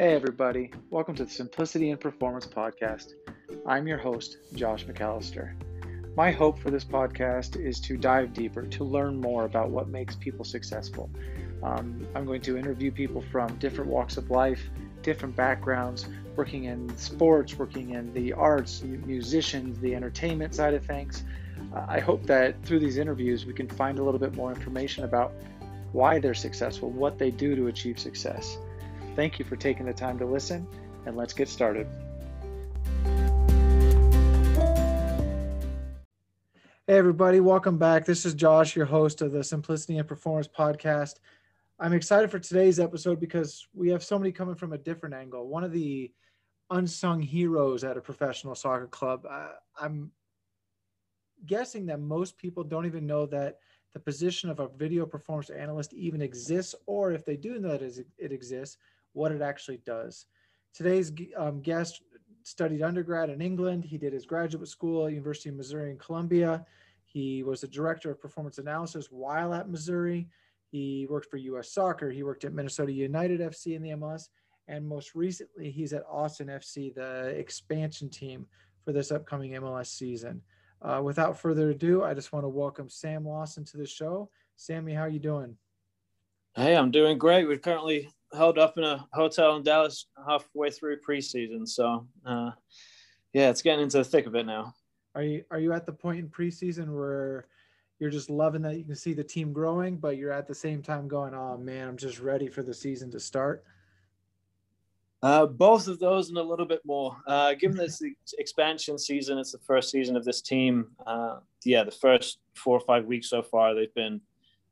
Hey, everybody. Welcome to the Simplicity and Performance Podcast. I'm your host, Josh McAllister. My hope for this podcast is to dive deeper, to learn more about what makes people successful. Um, I'm going to interview people from different walks of life, different backgrounds, working in sports, working in the arts, musicians, the entertainment side of things. Uh, I hope that through these interviews, we can find a little bit more information about why they're successful, what they do to achieve success. Thank you for taking the time to listen, and let's get started. Hey, everybody, welcome back. This is Josh, your host of the Simplicity and Performance podcast. I'm excited for today's episode because we have somebody coming from a different angle. One of the unsung heroes at a professional soccer club. Uh, I'm guessing that most people don't even know that the position of a video performance analyst even exists, or if they do know that it exists, what it actually does. Today's um, guest studied undergrad in England. He did his graduate school at University of Missouri in Columbia. He was the director of performance analysis while at Missouri. He worked for U.S. Soccer. He worked at Minnesota United FC in the MLS. And most recently, he's at Austin FC, the expansion team for this upcoming MLS season. Uh, without further ado, I just want to welcome Sam Lawson to the show. Sammy, how are you doing? Hey, I'm doing great. We're currently held up in a hotel in Dallas halfway through preseason. So, uh, yeah, it's getting into the thick of it now. Are you are you at the point in preseason where you're just loving that you can see the team growing, but you're at the same time going, "Oh man, I'm just ready for the season to start." Uh, both of those and a little bit more. Uh, given this expansion season, it's the first season of this team. Uh, yeah, the first four or five weeks so far, they've been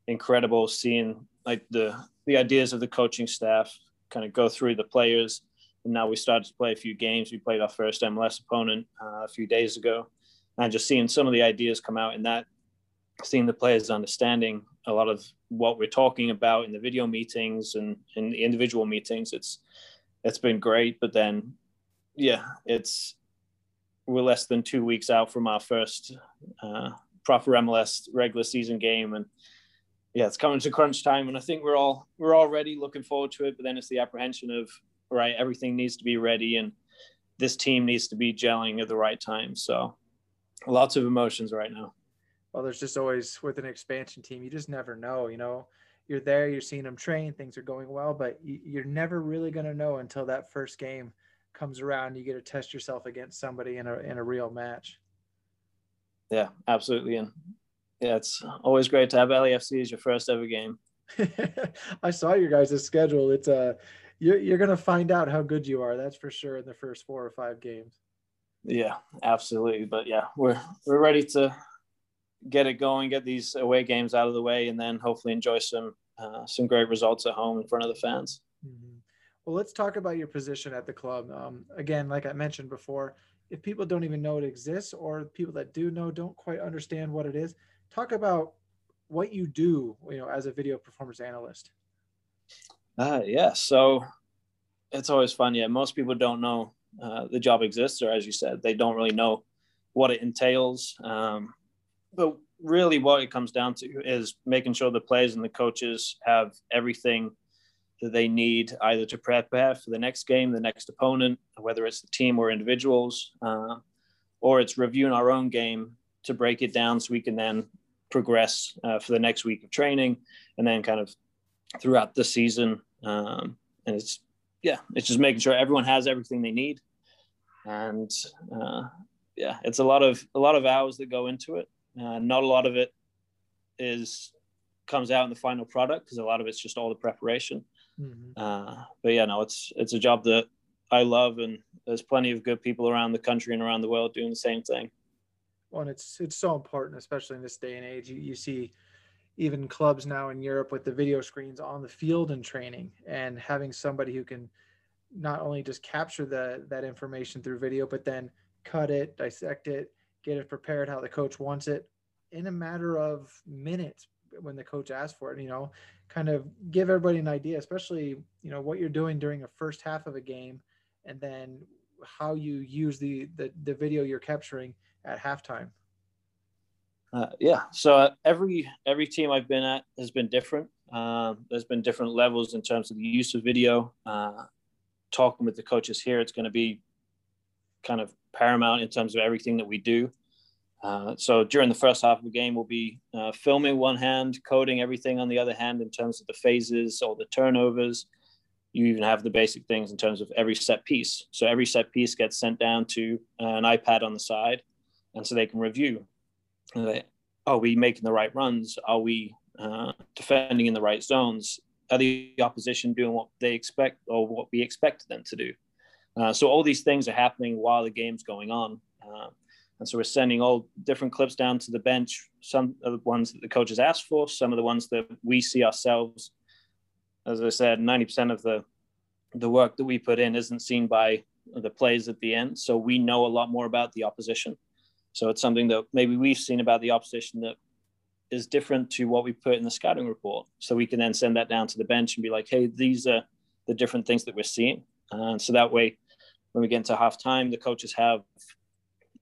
incredible. Seeing like the the ideas of the coaching staff kind of go through the players. And now we started to play a few games. We played our first MLS opponent uh, a few days ago, and just seeing some of the ideas come out in that, seeing the players understanding a lot of what we're talking about in the video meetings and in the individual meetings. It's it's been great, but then yeah, it's we're less than two weeks out from our first uh, proper MLS regular season game, and yeah, it's coming to crunch time, and I think we're all we're already looking forward to it. But then it's the apprehension of right, everything needs to be ready, and this team needs to be gelling at the right time. So, lots of emotions right now. Well, there's just always with an expansion team, you just never know. You know, you're there, you're seeing them train, things are going well, but you're never really going to know until that first game comes around. You get to test yourself against somebody in a in a real match. Yeah, absolutely, and yeah, it's always great to have LAFC as your first ever game. I saw your guys' schedule. It's uh you're you're gonna find out how good you are. That's for sure in the first four or five games. Yeah, absolutely. But yeah, we're we're ready to get it going, get these away games out of the way, and then hopefully enjoy some uh, some great results at home in front of the fans. Mm-hmm. Well, let's talk about your position at the club. Um, again, like I mentioned before, if people don't even know it exists, or people that do know don't quite understand what it is, talk about what you do, you know, as a video performance analyst. Uh, yeah, so it's always fun. Yeah, most people don't know uh, the job exists, or as you said, they don't really know what it entails. Um, but really, what it comes down to is making sure the players and the coaches have everything that they need either to prepare for the next game, the next opponent, whether it's the team or individuals, uh, or it's reviewing our own game to break it down so we can then progress uh, for the next week of training and then kind of throughout the season. Um, and it's, yeah, it's just making sure everyone has everything they need. And uh, yeah, it's a lot of, a lot of hours that go into it. Uh, not a lot of it is comes out in the final product because a lot of it's just all the preparation. Mm-hmm. Uh, but yeah, no, it's, it's a job that I love and there's plenty of good people around the country and around the world doing the same thing and it's it's so important, especially in this day and age. You, you see even clubs now in Europe with the video screens on the field and training, and having somebody who can not only just capture the that information through video, but then cut it, dissect it, get it prepared how the coach wants it in a matter of minutes when the coach asks for it. You know, kind of give everybody an idea, especially you know what you're doing during a first half of a game, and then how you use the the, the video you're capturing at halftime? Uh, yeah, so uh, every every team I've been at has been different. Um, there's been different levels in terms of the use of video. Uh, talking with the coaches here, it's going to be kind of paramount in terms of everything that we do. Uh, so during the first half of the game, we'll be uh, filming one hand, coding everything on the other hand in terms of the phases or the turnovers. You even have the basic things in terms of every set piece. So every set piece gets sent down to uh, an iPad on the side, and so they can review. Are we making the right runs? Are we uh, defending in the right zones? Are the opposition doing what they expect or what we expect them to do? Uh, so all these things are happening while the game's going on. Uh, and so we're sending all different clips down to the bench. Some of the ones that the coaches asked for, some of the ones that we see ourselves. As I said, 90% of the the work that we put in isn't seen by the plays at the end. So we know a lot more about the opposition. So it's something that maybe we've seen about the opposition that is different to what we put in the scouting report. So we can then send that down to the bench and be like, hey, these are the different things that we're seeing. And so that way, when we get into halftime, the coaches have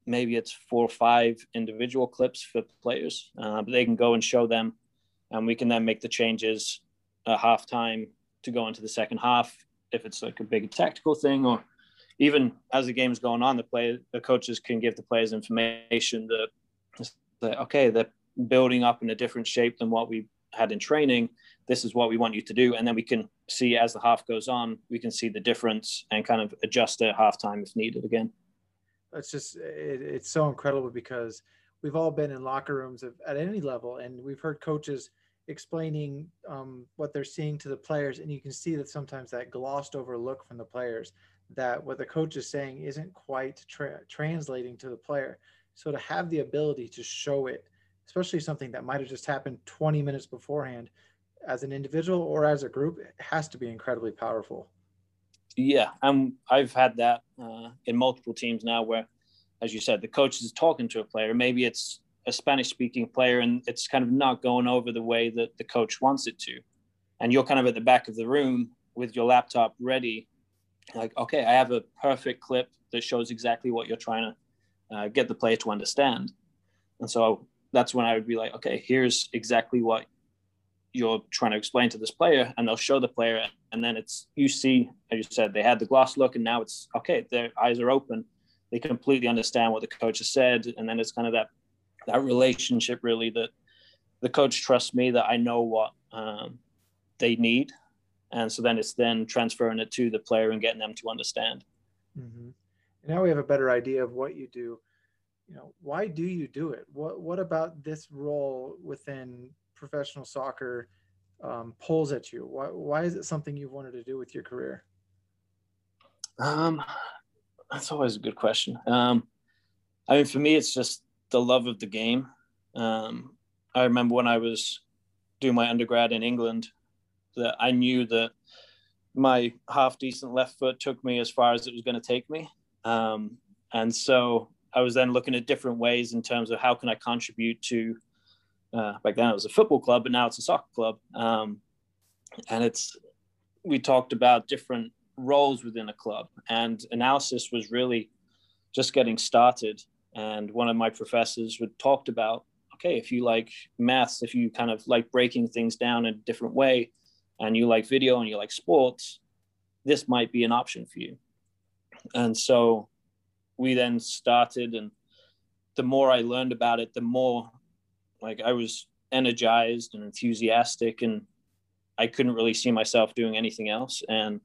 maybe it's four or five individual clips for players, uh, but they can go and show them, and we can then make the changes at halftime to go into the second half if it's like a big tactical thing or even as the game's going on, the play the coaches can give the players information that, that okay, they're building up in a different shape than what we had in training. This is what we want you to do, and then we can see as the half goes on, we can see the difference and kind of adjust at halftime if needed again. It's just it, it's so incredible because we've all been in locker rooms of, at any level and we've heard coaches explaining um, what they're seeing to the players and you can see that sometimes that glossed over look from the players that what the coach is saying isn't quite tra- translating to the player so to have the ability to show it especially something that might have just happened 20 minutes beforehand as an individual or as a group it has to be incredibly powerful yeah, I'm. I've had that uh, in multiple teams now, where, as you said, the coach is talking to a player. Maybe it's a Spanish-speaking player, and it's kind of not going over the way that the coach wants it to, and you're kind of at the back of the room with your laptop ready, like, okay, I have a perfect clip that shows exactly what you're trying to uh, get the player to understand, and so that's when I would be like, okay, here's exactly what you're trying to explain to this player and they'll show the player and then it's you see as you said they had the gloss look and now it's okay their eyes are open. They completely understand what the coach has said and then it's kind of that that relationship really that the coach trusts me that i know what um, they need and so then it's then transferring it to the player and getting them to understand mm-hmm. now we have a better idea of what you do you know why do you do it what what about this role within professional soccer um, pulls at you? Why, why is it something you've wanted to do with your career? Um, that's always a good question. Um, I mean, for me, it's just the love of the game. Um, I remember when I was doing my undergrad in England, that I knew that my half decent left foot took me as far as it was going to take me. Um, and so I was then looking at different ways in terms of how can I contribute to uh, back then it was a football club, but now it's a soccer club. Um, and it's we talked about different roles within a club, and analysis was really just getting started. And one of my professors would talked about, okay, if you like maths, if you kind of like breaking things down in a different way, and you like video and you like sports, this might be an option for you. And so we then started, and the more I learned about it, the more like I was energized and enthusiastic, and I couldn't really see myself doing anything else. And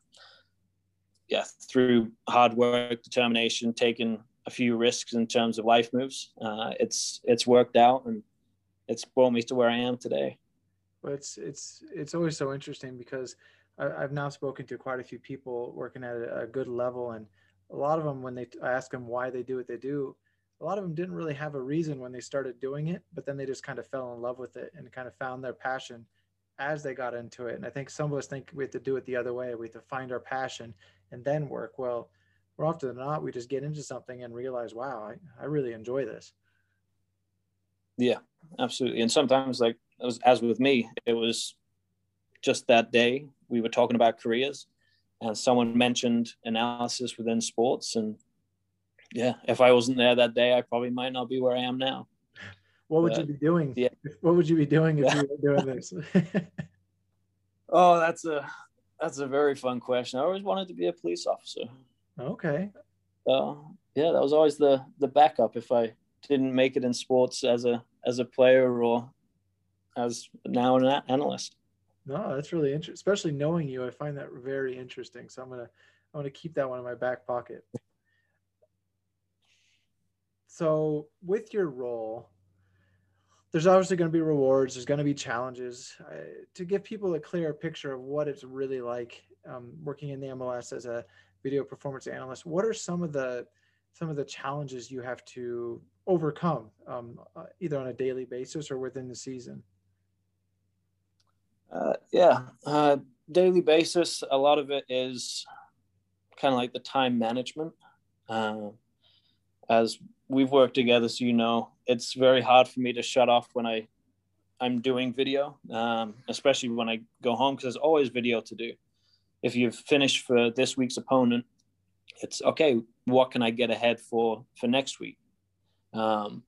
yeah, through hard work, determination, taking a few risks in terms of life moves, uh, it's it's worked out, and it's brought me to where I am today. Well, it's it's it's always so interesting because I, have now spoken to quite a few people working at a, a good level, and a lot of them, when they I ask them why they do what they do, a lot of them didn't really have a reason when they started doing it, but then they just kind of fell in love with it and kind of found their passion as they got into it. And I think some of us think we have to do it the other way. We have to find our passion and then work. Well, more often than not, we just get into something and realize, wow, I, I really enjoy this. Yeah, absolutely. And sometimes, like as, as with me, it was just that day we were talking about careers and someone mentioned analysis within sports and yeah, if I wasn't there that day, I probably might not be where I am now. What would but, you be doing? Yeah. What would you be doing if you were doing this? oh, that's a that's a very fun question. I always wanted to be a police officer. Okay. Uh, yeah, that was always the the backup if I didn't make it in sports as a as a player or as now an analyst. No, that's really interesting. Especially knowing you, I find that very interesting. So I'm gonna I'm gonna keep that one in my back pocket. So with your role, there's obviously going to be rewards. There's going to be challenges. Uh, to give people a clearer picture of what it's really like um, working in the MLS as a video performance analyst, what are some of the some of the challenges you have to overcome, um, uh, either on a daily basis or within the season? Uh, yeah, uh, daily basis. A lot of it is kind of like the time management. Uh, as we've worked together, so you know, it's very hard for me to shut off when I I'm doing video, um, especially when I go home because there's always video to do. If you've finished for this week's opponent, it's okay. What can I get ahead for for next week? Um,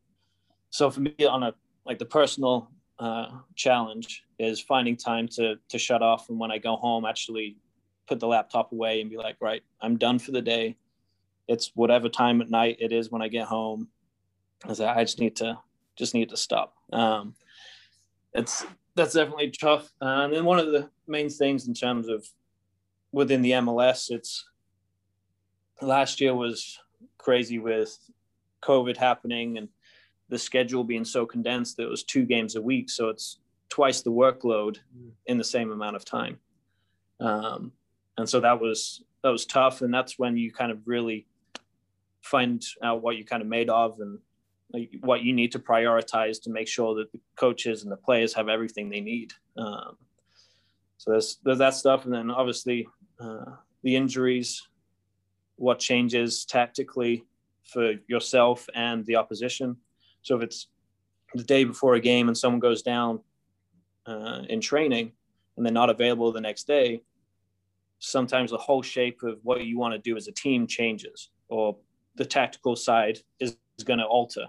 so for me, on a like the personal uh, challenge is finding time to to shut off and when I go home, actually put the laptop away and be like, right, I'm done for the day. It's whatever time at night it is when I get home. I say, I just need to just need to stop. Um, it's that's definitely tough. Uh, and then one of the main things in terms of within the MLS, it's last year was crazy with COVID happening and the schedule being so condensed that it was two games a week. So it's twice the workload mm. in the same amount of time. Um, and so that was that was tough. And that's when you kind of really find out what you kind of made of and what you need to prioritize to make sure that the coaches and the players have everything they need. Um, so there's, there's that stuff. And then obviously uh, the injuries, what changes tactically for yourself and the opposition. So if it's the day before a game and someone goes down uh, in training and they're not available the next day, sometimes the whole shape of what you want to do as a team changes or the tactical side is, is going to alter.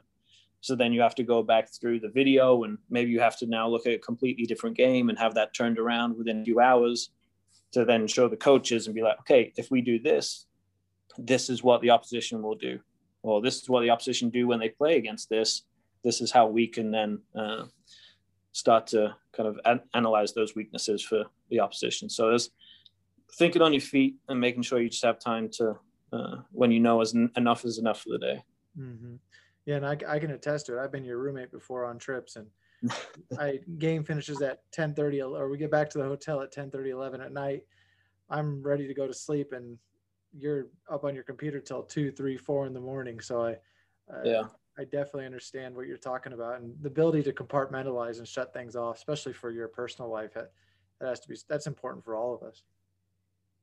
So then you have to go back through the video and maybe you have to now look at a completely different game and have that turned around within a few hours to then show the coaches and be like, okay, if we do this, this is what the opposition will do well, this is what the opposition do when they play against this. This is how we can then uh, start to kind of an- analyze those weaknesses for the opposition. So there's thinking on your feet and making sure you just have time to, uh, when you know is enough is enough for the day. Mm-hmm. Yeah, and I, I can attest to it. I've been your roommate before on trips, and I game finishes at 10:30, or we get back to the hotel at 10:30, 11 at night. I'm ready to go to sleep, and you're up on your computer till two, three, four in the morning. So I, uh, yeah, I definitely understand what you're talking about, and the ability to compartmentalize and shut things off, especially for your personal life, that, that has to be that's important for all of us.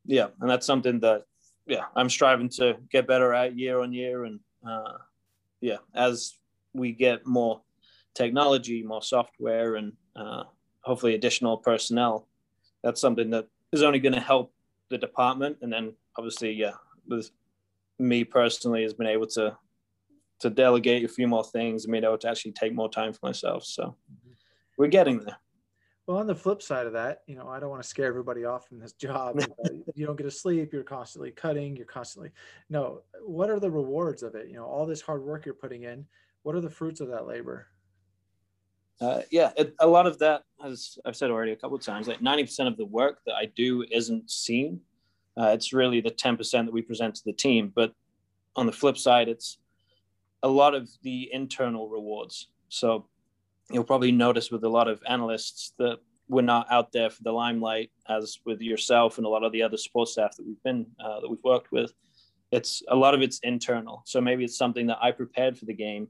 Yeah, and that's something that yeah I'm striving to get better at year on year, and uh, yeah, as we get more technology, more software, and uh, hopefully additional personnel, that's something that is only going to help the department, and then obviously, yeah, with me personally, has been able to to delegate a few more things and been able to actually take more time for myself. So mm-hmm. we're getting there. Well, on the flip side of that, you know, I don't want to scare everybody off from this job. you don't get to sleep. You're constantly cutting. You're constantly no. What are the rewards of it? You know, all this hard work you're putting in. What are the fruits of that labor? Uh, yeah, it, a lot of that, as I've said already a couple of times, like 90% of the work that I do isn't seen. Uh, it's really the 10% that we present to the team. But on the flip side, it's a lot of the internal rewards. So you'll probably notice with a lot of analysts that we're not out there for the limelight, as with yourself and a lot of the other support staff that we've been uh, that we've worked with. It's a lot of it's internal. So maybe it's something that I prepared for the game,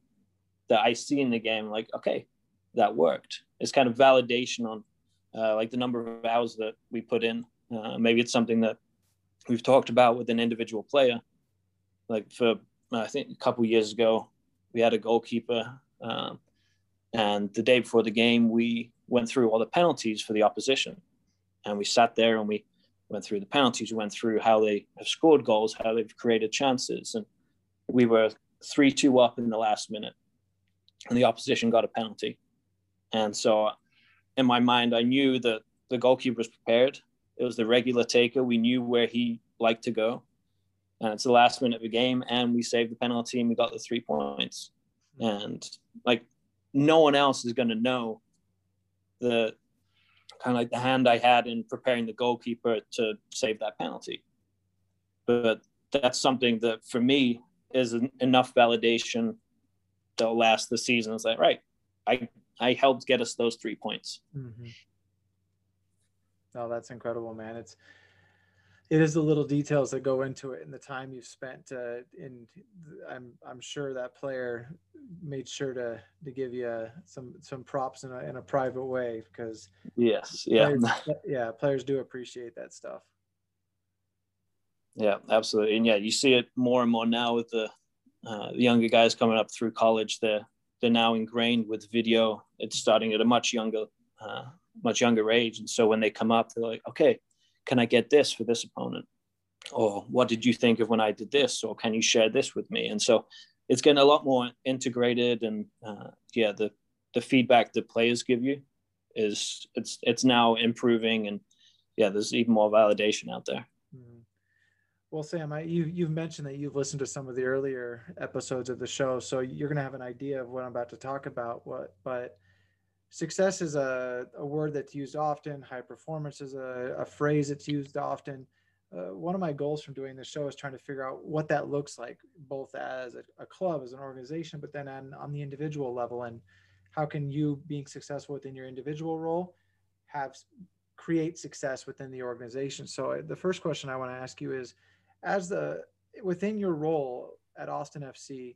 that I see in the game, like okay, that worked. It's kind of validation on uh, like the number of hours that we put in. Uh, maybe it's something that we've talked about with an individual player. Like for I think a couple years ago, we had a goalkeeper, um, and the day before the game, we went through all the penalties for the opposition, and we sat there and we went through the penalties. We went through how they have scored goals, how they've created chances, and we were three two up in the last minute, and the opposition got a penalty, and so in my mind, I knew that the goalkeeper was prepared It was the regular taker. We knew where he liked to go. And it's the last minute of the game, and we saved the penalty and we got the three points. And like no one else is going to know the kind of like the hand I had in preparing the goalkeeper to save that penalty. But that's something that for me is enough validation that'll last the season. It's like, right, I I helped get us those three points. Mm-hmm. Oh, that's incredible, man. It's it is the little details that go into it and the time you've spent uh, in I'm I'm sure that player made sure to to give you uh, some some props in a, in a private way because yes yeah. players, yeah players do appreciate that stuff. Yeah absolutely. And yeah you see it more and more now with the uh, the younger guys coming up through college they're they're now ingrained with video. It's starting at a much younger uh, much younger age and so when they come up they're like okay can I get this for this opponent? Or what did you think of when I did this? Or can you share this with me? And so it's getting a lot more integrated. And uh, yeah, the the feedback that players give you is it's it's now improving. And yeah, there's even more validation out there. Mm-hmm. Well, Sam, I, you you've mentioned that you've listened to some of the earlier episodes of the show, so you're going to have an idea of what I'm about to talk about. What, but success is a, a word that's used often. High performance is a, a phrase that's used often. Uh, one of my goals from doing this show is trying to figure out what that looks like both as a, a club as an organization but then on, on the individual level. And how can you being successful within your individual role have create success within the organization? So uh, the first question i want to ask you is as the within your role at austin fc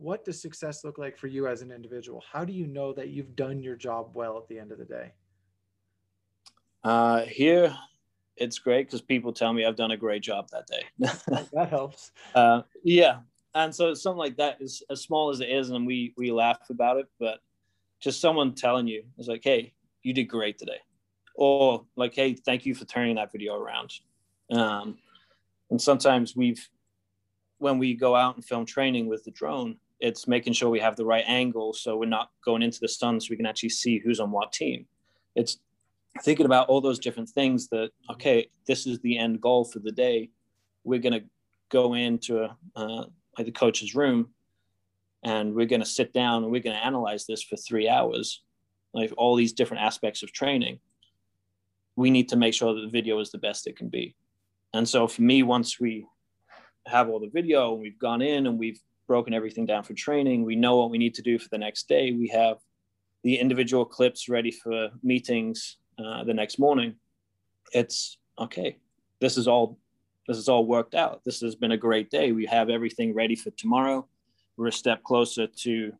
what does success look like for you as an individual? How do you know that you've done your job well at the end of the day? Uh, here, it's great because people tell me I've done a great job that day. that helps. Uh, yeah, and so something like that is as small as it is, and we we laugh about it, but just someone telling you is like, "Hey, you did great today," or like, "Hey, thank you for turning that video around." Um, and sometimes we've when we go out and film training with the drone it's making sure we have the right angle so we're not going into the sun so we can actually see who's on what team. It's thinking about all those different things that okay, this is the end goal for the day. We're going to go into uh, the coach's room and we're going to sit down and we're going to analyze this for three hours, like all these different aspects of training. We need to make sure that the video is the best it can be. And so for me, once we have all the video and we've gone in and we've broken everything down for training. We know what we need to do for the next day. We have the individual clips ready for meetings uh, the next morning. It's okay. This is all. This is all worked out. This has been a great day. We have everything ready for tomorrow. We're a step closer to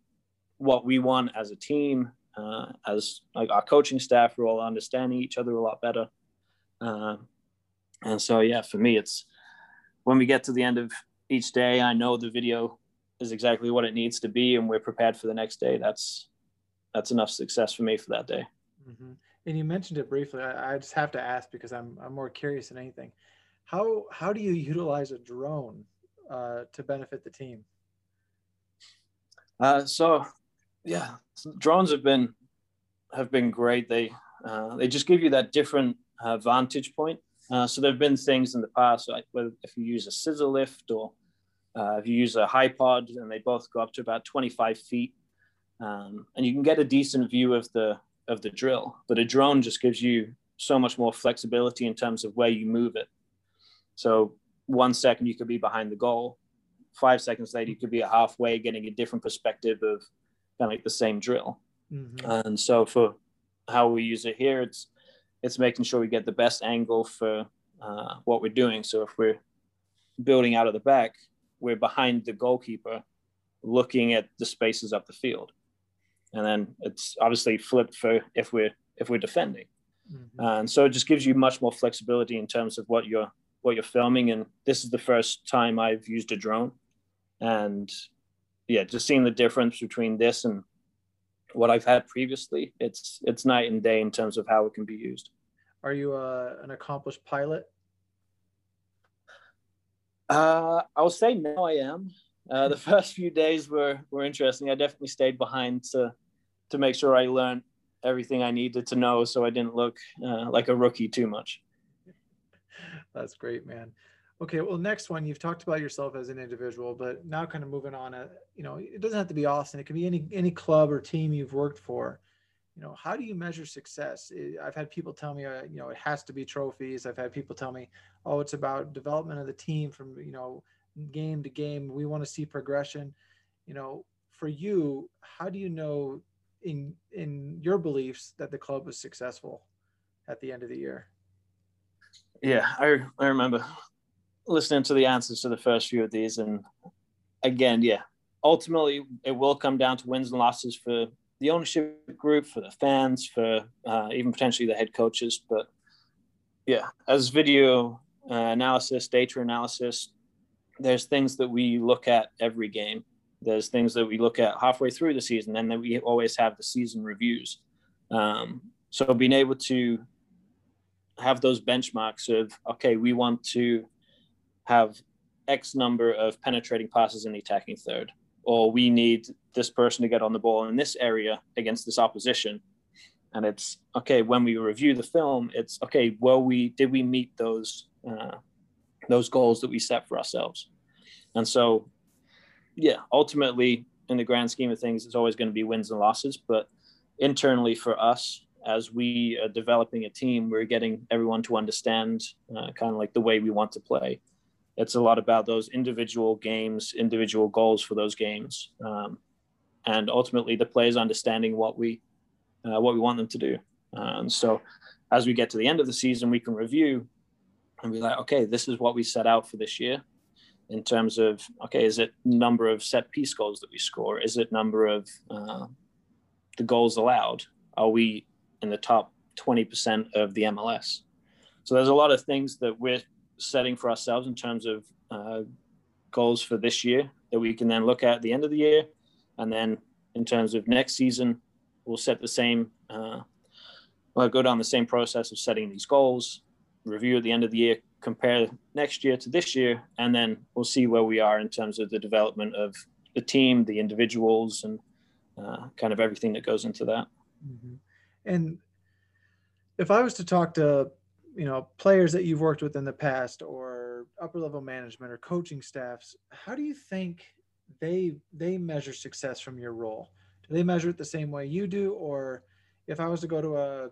what we want as a team, uh, as like our coaching staff. We're all understanding each other a lot better. Uh, and so, yeah, for me, it's when we get to the end of each day, I know the video is exactly what it needs to be and we're prepared for the next day. That's that's enough success for me for that day. Mm-hmm. and you mentioned it briefly. I, I, just have to ask because i'm i'm more curious than anything. How how do you utilize a drone uh, to benefit the team? Uh, so yeah drones have been have been great. They uh, they just give you that different uh, vantage point. Uh, so there have been things in the past like whether if you use a scissor lift or uh, if you use a HiPod, and they both go up to about 25 feet, um, and you can get a decent view of the of the drill. But a drone just gives you so much more flexibility in terms of where you move it. So one second you could be behind the goal, five seconds later you could be halfway, getting a different perspective of kind of like the same drill. Mm-hmm. And so for how we use it here, it's it's making sure we get the best angle for uh, what we're doing. So if we're building out of the back, we're behind the goalkeeper looking at the spaces up the field. And then it's obviously flipped for if we're if we're defending. Mm-hmm. and so it just gives you much more flexibility in terms of what you're what you're filming. And this is the first time i've used a drone. And yeah just seeing the difference between this and what i've had previously it's it's night and day in terms of how it can be used. Are you uh, an accomplished pilot uh, I'll say now I am. Uh, the first few days were were interesting. I definitely stayed behind to to make sure I learned everything I needed to know, so I didn't look uh, like a rookie too much. That's great, man. Okay, well, next one, you've talked about yourself as an individual, but now kind of moving on, uh, you know, it doesn't have to be Austin. It can be any any club or team you've worked for. You know, how do you measure success? I've had people tell me, uh, you know, it has to be trophies. I've had people tell me, oh, it's about development of the team from, you know, game to game. We want to see progression. You know, for you, how do you know in in your beliefs that the club was successful at the end of the year? Yeah, I I remember listening to the answers to the first few of these, and again, yeah, ultimately it will come down to wins and losses for the ownership group, for the fans, for uh, even potentially the head coaches. But yeah, as video uh, analysis, data analysis, there's things that we look at every game. There's things that we look at halfway through the season, and then we always have the season reviews. Um, so being able to have those benchmarks of okay, we want to have X number of penetrating passes in the attacking third, or we need this person to get on the ball in this area against this opposition. And it's okay when we review the film. It's okay. Well, we did we meet those uh, those goals that we set for ourselves? And so, yeah, ultimately, in the grand scheme of things, it's always going to be wins and losses. But internally, for us, as we are developing a team, we're getting everyone to understand uh, kind of like the way we want to play it's a lot about those individual games, individual goals for those games, um, and ultimately the players understanding what we uh, what we want them to do. And um, so, as we get to the end of the season, we can review and be like, okay, this is what we set out for this year. In terms of okay, is it number of set piece goals that we score? Is it number of uh, the goals allowed? Are we in the top 20% of the MLS? So there's a lot of things that we're setting for ourselves in terms of uh, goals for this year that we can then look at, at the end of the year. And then in terms of next season, we'll set the same, uh, we'll go down the same process of setting these goals, review at the end of the year, compare next year to this year, and then we'll see where we are in terms of the development of the team, the individuals, and uh, kind of everything that goes into that. Mm-hmm. And if I was to talk to you know players that you've worked with in the past or upper level management or coaching staffs how do you think they they measure success from your role? Do they measure it the same way you do? Or if i was to go to a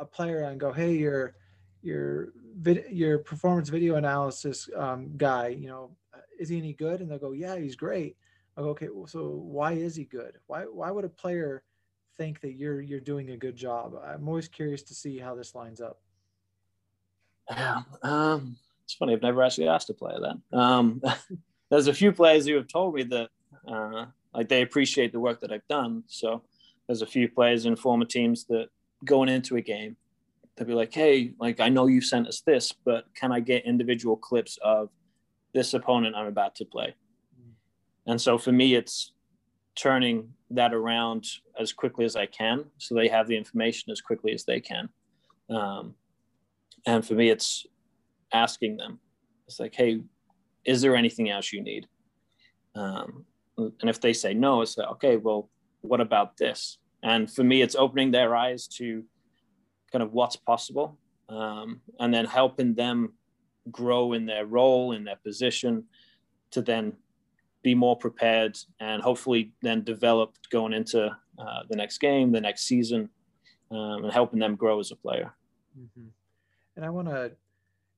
a player and go hey your your vid, your performance video analysis um, guy you know is he any good? And they'll go yeah he's great. I'll go okay so why is he good? Why why would a player think that you're you're doing a good job? I'm always curious to see how this lines up yeah, um, it's funny. I've never actually asked a player that. Um, there's a few players who have told me that uh, like they appreciate the work that I've done. So there's a few players in former teams that going into a game, they'll be like, "Hey, like I know you sent us this, but can I get individual clips of this opponent I'm about to play?" Mm. And so for me, it's turning that around as quickly as I can, so they have the information as quickly as they can. Um, and for me, it's asking them. It's like, hey, is there anything else you need? Um, and if they say no, it's like, okay, well, what about this? And for me, it's opening their eyes to kind of what's possible um, and then helping them grow in their role, in their position to then be more prepared and hopefully then develop going into uh, the next game, the next season, um, and helping them grow as a player. Mm-hmm and I want to,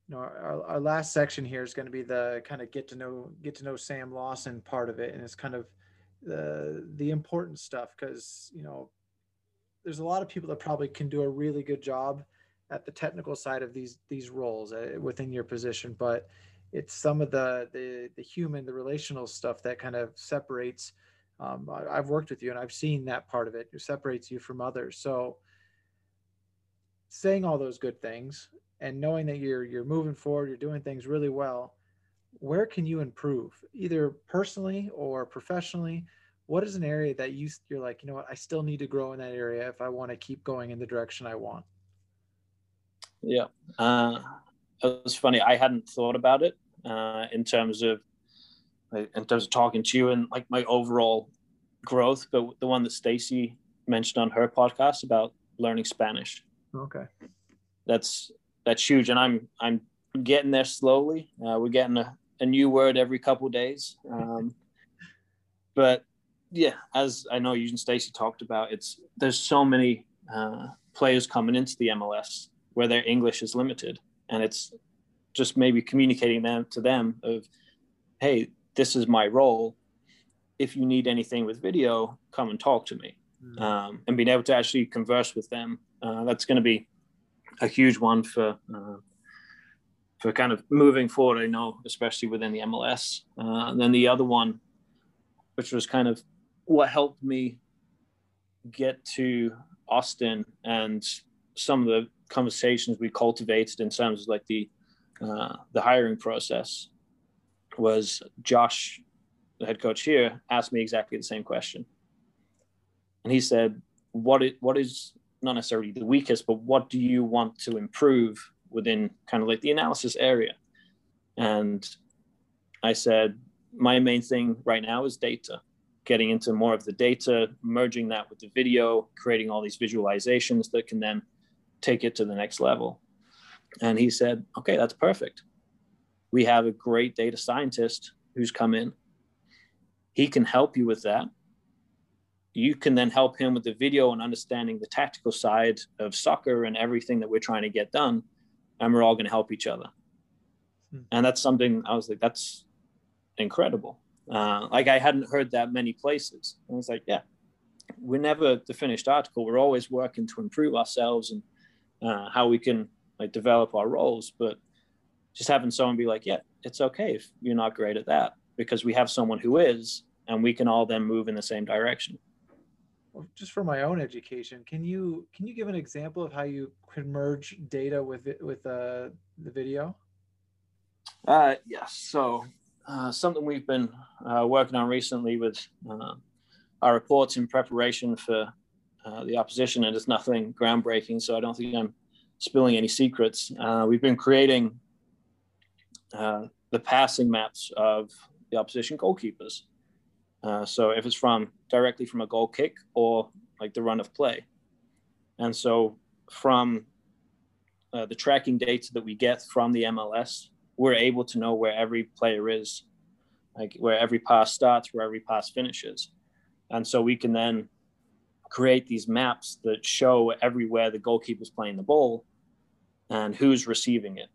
you know, our, our last section here is going to be the kind of get to know get to know Sam Lawson part of it, and it's kind of the the important stuff because you know there's a lot of people that probably can do a really good job at the technical side of these these roles uh, within your position, but it's some of the the the human, the relational stuff that kind of separates. Um, I, have worked with you and I've seen that part of it. It separates you from others. So saying all those good things and knowing that you're you're moving forward, you're doing things really well, where can you improve, either personally or professionally? What is an area that you you're like, you know what, I still need to grow in that area if I want to keep going in the direction I want? Yeah, uh, it was funny. I hadn't thought about it uh, in terms of in terms of talking to you and like my overall growth, but the one that Stacy mentioned on her podcast about learning Spanish. Okay. That's that's huge and i'm i'm getting there slowly. Uh, we're getting a, a new word every couple days. Um, but yeah, as I know you and Stacy talked about, it's there's so many uh, players coming into the MLS where their English is limited, and it's just maybe communicating them to them of, hey, this is my role. If you need anything with video, come and talk to me, mm. um, and being able to actually converse with them. Uh, that's going to be a huge one for uh, for kind of moving forward. I know, especially within the MLS. Uh, and then the other one, which was kind of what helped me get to Austin and some of the conversations we cultivated in terms of like the uh, the hiring process was Josh, the head coach here, asked me exactly the same question, and he said, "What it what is not necessarily the weakest, but what do you want to improve within kind of like the analysis area. And I said, my main thing right now is data, getting into more of the data, merging that with the video, creating all these visualizations that can then take it to the next level. And he said, okay, that's perfect. We have a great data scientist who's come in. He can help you with that. You can then help him with the video and understanding the tactical side of soccer and everything that we're trying to get done and we're all going to help each other. Hmm. And that's something I was like, that's incredible. Uh, like I hadn't heard that many places. And I was like, yeah, we're never the finished article. We're always working to improve ourselves and uh, how we can like develop our roles. But just having someone be like, yeah, it's okay if you're not great at that because we have someone who is, and we can all then move in the same direction just for my own education, can you can you give an example of how you could merge data with it, with uh, the video? Uh, yes. So uh, something we've been uh, working on recently with uh, our reports in preparation for uh, the opposition, and it's nothing groundbreaking. So I don't think I'm spilling any secrets. Uh, we've been creating uh, the passing maps of the opposition goalkeepers. Uh, so if it's from directly from a goal kick or like the run of play. And so from uh, the tracking data that we get from the MLS, we're able to know where every player is, like where every pass starts, where every pass finishes. And so we can then create these maps that show everywhere the goalkeeper's playing the ball and who's receiving it.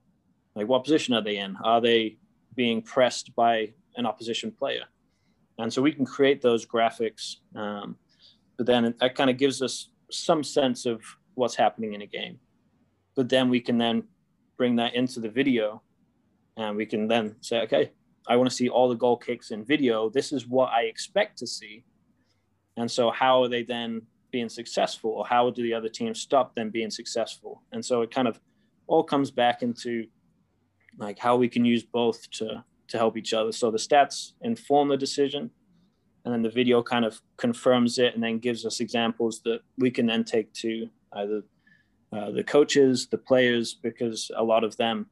Like what position are they in? Are they being pressed by an opposition player? And so we can create those graphics um, but then that kind of gives us some sense of what's happening in a game. But then we can then bring that into the video and we can then say okay i want to see all the goal kicks in video. This is what i expect to see. And so how are they then being successful? Or how do the other teams stop them being successful? And so it kind of all comes back into like how we can use both to to help each other. So the stats inform the decision, and then the video kind of confirms it and then gives us examples that we can then take to either uh, the coaches, the players, because a lot of them,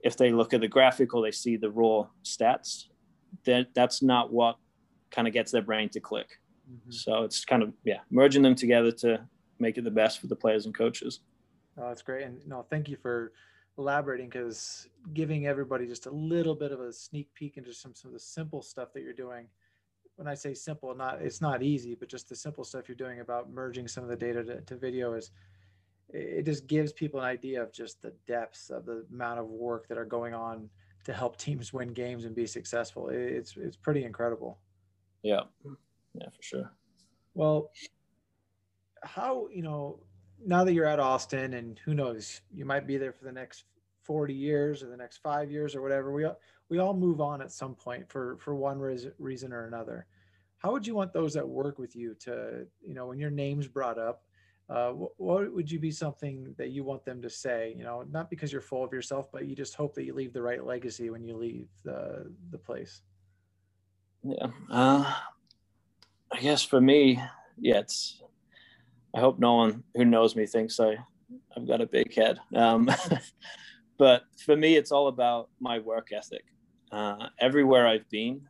if they look at the graphic or they see the raw stats, that that's not what kind of gets their brain to click. Mm-hmm. So it's kind of yeah, merging them together to make it the best for the players and coaches. Oh, that's great. And no, thank you for elaborating because giving everybody just a little bit of a sneak peek into some, some of the simple stuff that you're doing. When i say simple not it's not easy but just the simple stuff you're doing about merging some of the data to, to video is it just gives people an idea of just the depths of the amount of work that are going on to help teams win games and be successful. It's it's pretty incredible. Yeah. Yeah for sure. Well how you know now that you're at Austin and who knows, you might be there for the next 40 years or the next five years or whatever. We all, we all move on at some point for, for one reason or another. How would you want those that work with you to, you know, when your name's brought up, uh, what, what would you be something that you want them to say, you know, not because you're full of yourself, but you just hope that you leave the right legacy when you leave the, the place? Yeah. Uh, I guess for me, yeah, it's, I hope no one who knows me thinks I, I've got a big head. Um, but for me, it's all about my work ethic. Uh, everywhere I've been,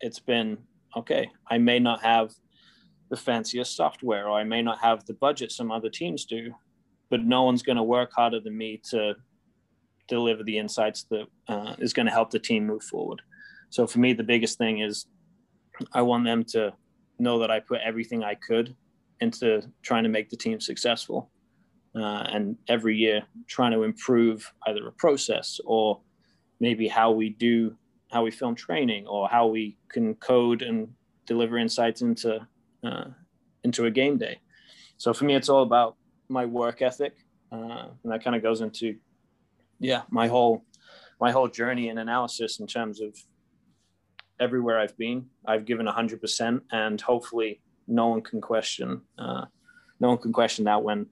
it's been okay. I may not have the fanciest software, or I may not have the budget some other teams do, but no one's going to work harder than me to deliver the insights that uh, is going to help the team move forward. So for me, the biggest thing is I want them to know that I put everything I could into trying to make the team successful. Uh, and every year trying to improve either a process or maybe how we do how we film training or how we can code and deliver insights into uh, into a game day so for me it's all about my work ethic uh, and that kind of goes into yeah my whole my whole journey and analysis in terms of everywhere i've been i've given 100% and hopefully no one can question uh, no one can question that when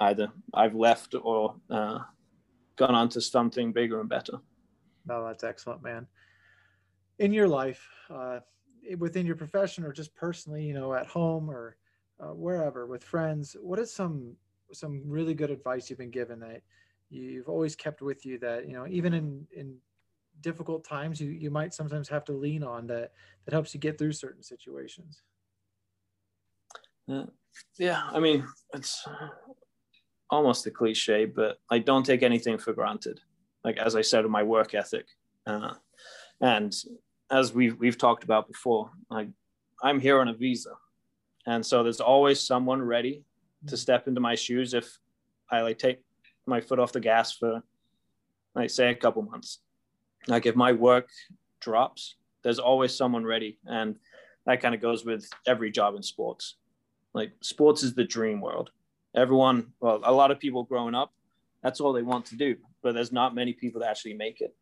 either i've left or uh, gone on to something bigger and better. No that's excellent man. In your life uh, within your profession or just personally you know at home or uh, wherever with friends what is some some really good advice you've been given that you've always kept with you that you know even in in difficult times you you might sometimes have to lean on that that helps you get through certain situations yeah, yeah i mean it's almost a cliche but i don't take anything for granted like as i said in my work ethic. Uh, and as we've we've talked about before like i'm here on a visa. And so there's always someone ready to step into my shoes if i like take my foot off the gas for like say a couple months. Like if my work drops there's always someone ready. And that kind of goes with every job in sports like sports is the dream world. Everyone well a lot of people growing up that's all they want to do but there's not many people that actually make it.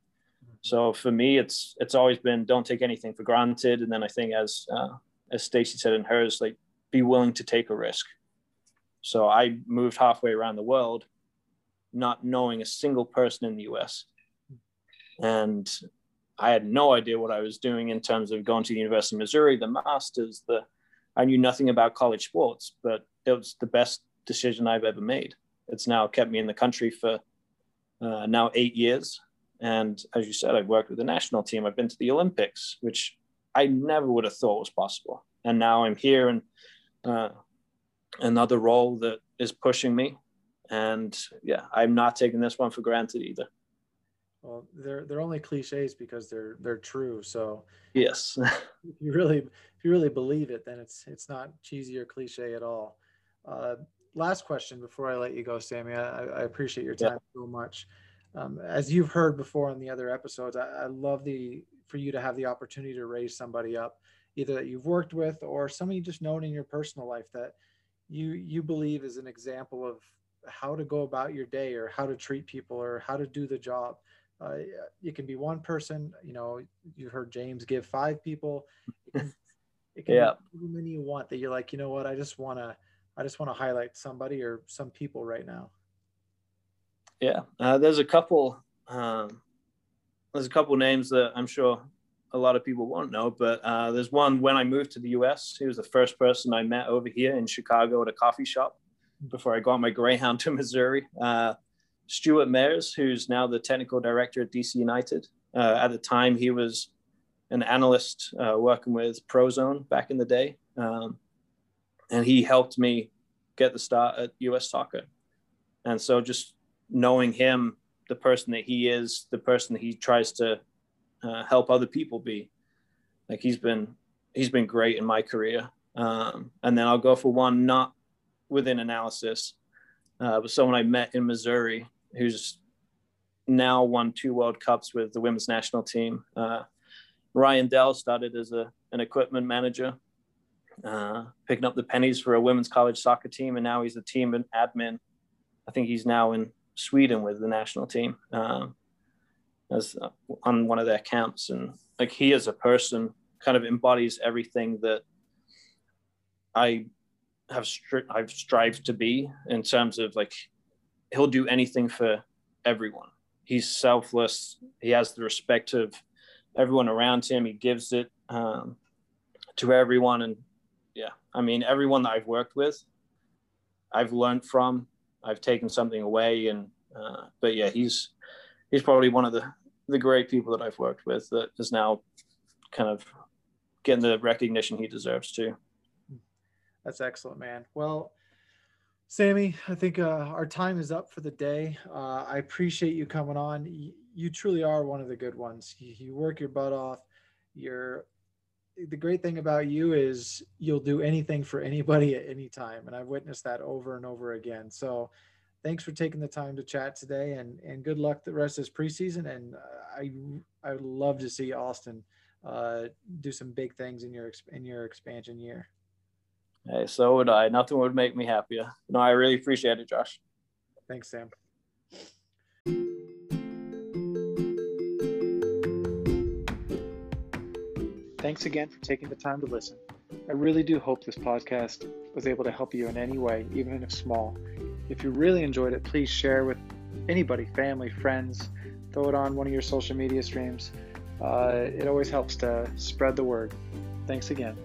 So for me it's it's always been don't take anything for granted. And then i think as uh, as stacy said in hers like be willing to take a risk. So i moved halfway around the world not knowing a single person in the us and I had no idea what I was doing in terms of going to the University of Missouri, the masters, the I knew nothing about college sports, but it was the best decision I've ever made. It's now kept me in the country for uh, now eight years. And as you said, I've worked with the national team. I've been to the Olympics, which I never would have thought was possible. And now I'm here in uh, another role that is pushing me. And yeah, I'm not taking this one for granted either. Well, they're they're only cliches because they're they're true. So yes, if you really if you really believe it, then it's it's not cheesy or cliche at all. Uh, last question before I let you go, Sammy. I, I appreciate your time yeah. so much. Um, as you've heard before in the other episodes, I, I love the for you to have the opportunity to raise somebody up, either that you've worked with or somebody you just known in your personal life that you you believe is an example of how to go about your day or how to treat people or how to do the job uh, it can be one person. You know, you heard James give five people. It can, it can yeah. be how many you want that you're like, you know what, I just want to, I just want to highlight somebody or some people right now. Yeah, uh, there's a couple. Um, there's a couple names that I'm sure a lot of people won't know, but uh, there's one when I moved to the U.S. He was the first person I met over here in Chicago at a coffee shop before I got my Greyhound to Missouri. Stewart Mairs, who's now the technical director at DC United. Uh, at the time, he was an analyst uh, working with Prozone back in the day. Um, and he helped me get the start at US Soccer. And so just knowing him, the person that he is, the person that he tries to uh, help other people be, like he's been, he's been great in my career. Um, and then I'll go for one not within analysis, uh, but someone I met in Missouri who's now won two World Cups with the women's national team. Uh, Ryan Dell started as a, an equipment manager, uh, picking up the pennies for a women's college soccer team, and now he's a team admin. I think he's now in Sweden with the national team um, as uh, on one of their camps. And like he, as a person, kind of embodies everything that I have stri- I've strived to be in terms of like he'll do anything for everyone. He's selfless. He has the respect of everyone around him. He gives it um, to everyone. And yeah, I mean, everyone that I've worked with, I've learned from. I've taken something away. And uh, but yeah, he's he's probably one of the the great people that I've worked with that is now kind of getting the recognition he deserves too. That's excellent, man. Well, Sammy, I think uh, our time is up for the day. Uh, I appreciate you coming on. You, you, truly are one of the good ones. You, you work your butt off. You're the great thing about you is you'll do anything for anybody at any time, and I've witnessed that over and over again. So, thanks for taking the time to chat today, and and good luck the rest of this preseason. And uh, I I would love to see Austin uh, do some big things in your in your expansion year. Hey, so would I. Nothing would make me happier. No, I really appreciate it, Josh. Thanks, Sam. Thanks again for taking the time to listen. I really do hope this podcast was able to help you in any way, even if small. If you really enjoyed it, please share with anybody, family, friends. Throw it on one of your social media streams. Uh, it always helps to spread the word. Thanks again.